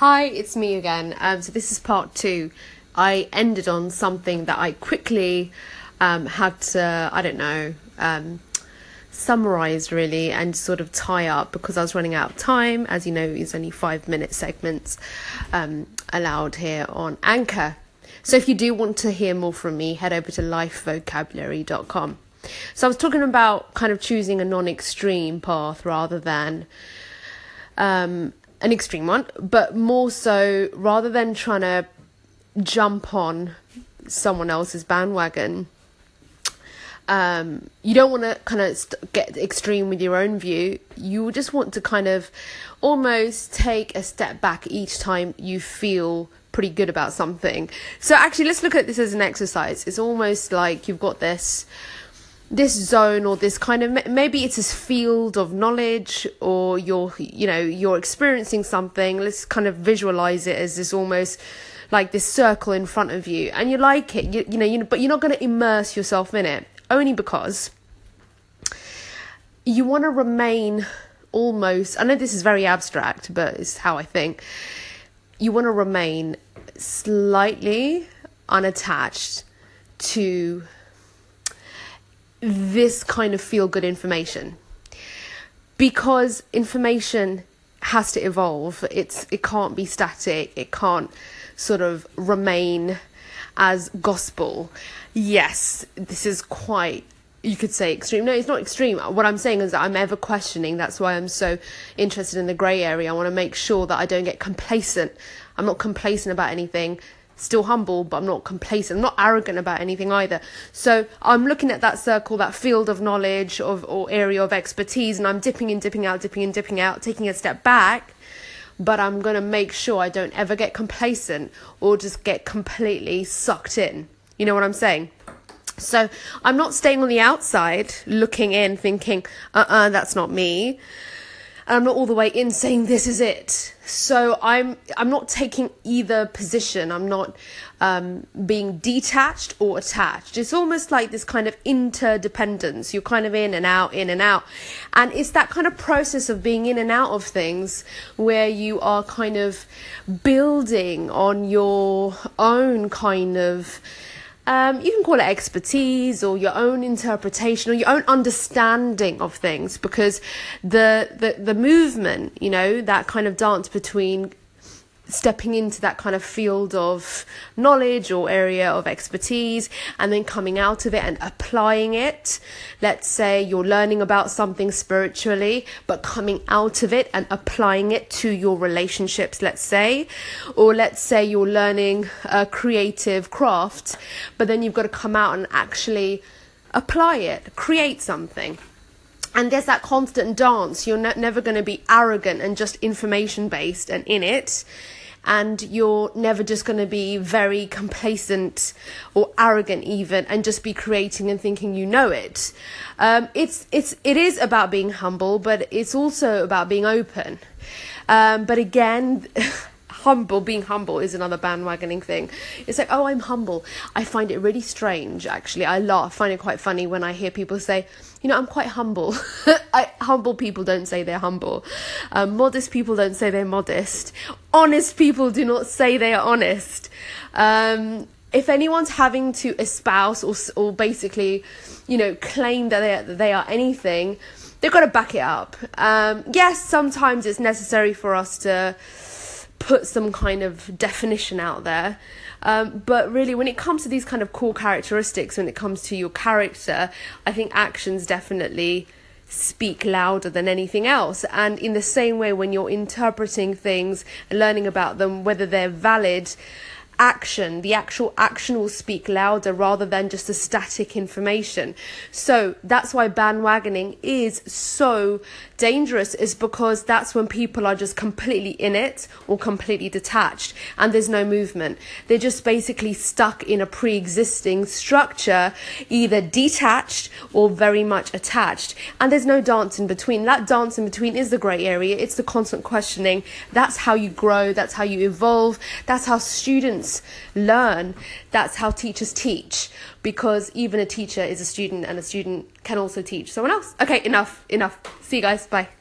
Hi, it's me again. Um, so this is part two. I ended on something that I quickly um, had to, I don't know, um, summarize really and sort of tie up because I was running out of time. As you know, it's only five minute segments um, allowed here on Anchor. So if you do want to hear more from me, head over to lifevocabulary.com. So I was talking about kind of choosing a non extreme path rather than um, an extreme one, but more so rather than trying to jump on someone else's bandwagon. Um, you don't want to kind of st- get extreme with your own view. You just want to kind of almost take a step back each time you feel pretty good about something. So actually, let's look at this as an exercise. It's almost like you've got this this zone or this kind of maybe it's this field of knowledge or you're you know you're experiencing something. Let's kind of visualize it as this almost like this circle in front of you and you like it. You, you know you but you're not going to immerse yourself in it only because you want to remain almost i know this is very abstract but it's how i think. You want to remain slightly unattached to this kind of feel good information. Because information has to evolve. It's it can't be static. It can't sort of remain as gospel. Yes this is quite you could say extreme. No it's not extreme. What i'm saying is that i'm ever questioning. That's why i'm so interested in the gray area. I want to make sure that i don't get complacent. I'm not complacent about anything still humble, but I'm not complacent. I'm not arrogant about anything either. So I'm looking at that circle, that field of knowledge of or area of expertise, and I'm dipping in, dipping out, dipping in, dipping out, taking a step back. But I'm gonna make sure I don't ever get complacent or just get completely sucked in. You know what I'm saying? So I'm not staying on the outside looking in, thinking, uh uh-uh, uh, that's not me and I'm not all the way in saying this is it. So I'm I'm not taking either position. I'm not um, being detached or attached. It's almost like this kind of interdependence. You're kind of in and out, in and out, and it's that kind of process of being in and out of things where you are kind of building on your own kind of um, you can call it expertise or your own interpretation or your own understanding of things because the, the the movement you know that kind of dance between stepping into that kind of field of knowledge or area of expertise and then coming out of it and applying it. Let's say you're learning about something spiritually, but coming out of it and applying it to your relationships, let's say. Or let's say you're learning a creative craft, but then you've got to come out and actually apply it, create something and there's that constant dance. You're ne- never going to be arrogant and just information based and in it. And you're never just going to be very complacent or arrogant even and just be creating and thinking you know it. Um, it's it's it is about being humble but it's also about being open. Um, but again humble being humble is another bandwagoning thing. It's like oh i'm humble. I find it really strange actually. I laugh find it quite funny when i hear people say you know i'm quite humble. I, humble people don't say they're humble. Um, modest people don't say they're modest. Honest people do not say they are honest. Um, if anyone's having to espouse or, or basically you know claim that they are, they are anything they've got to back it up. Um, yes sometimes it's necessary for us to put some kind of definition out there. Um, but really, when it comes to these kind of core characteristics, when it comes to your character, I think actions definitely speak louder than anything else. And in the same way, when you're interpreting things learning about them, whether they're valid, action, the actual action will speak louder rather than just the static information. So that's why bandwagoning is so dangerous is because that's when people are just completely in it or completely detached and there's no movement. They're just basically stuck in a pre existing structure, either detached or very much attached. And there's no dance in between. That dance in between is the grey area, it's the constant questioning. That's how you grow, that's how you evolve, that's how students learn, that's how teachers teach because even a teacher is a student and a student can also teach someone else. Okay, enough, enough. See you guys. Bye.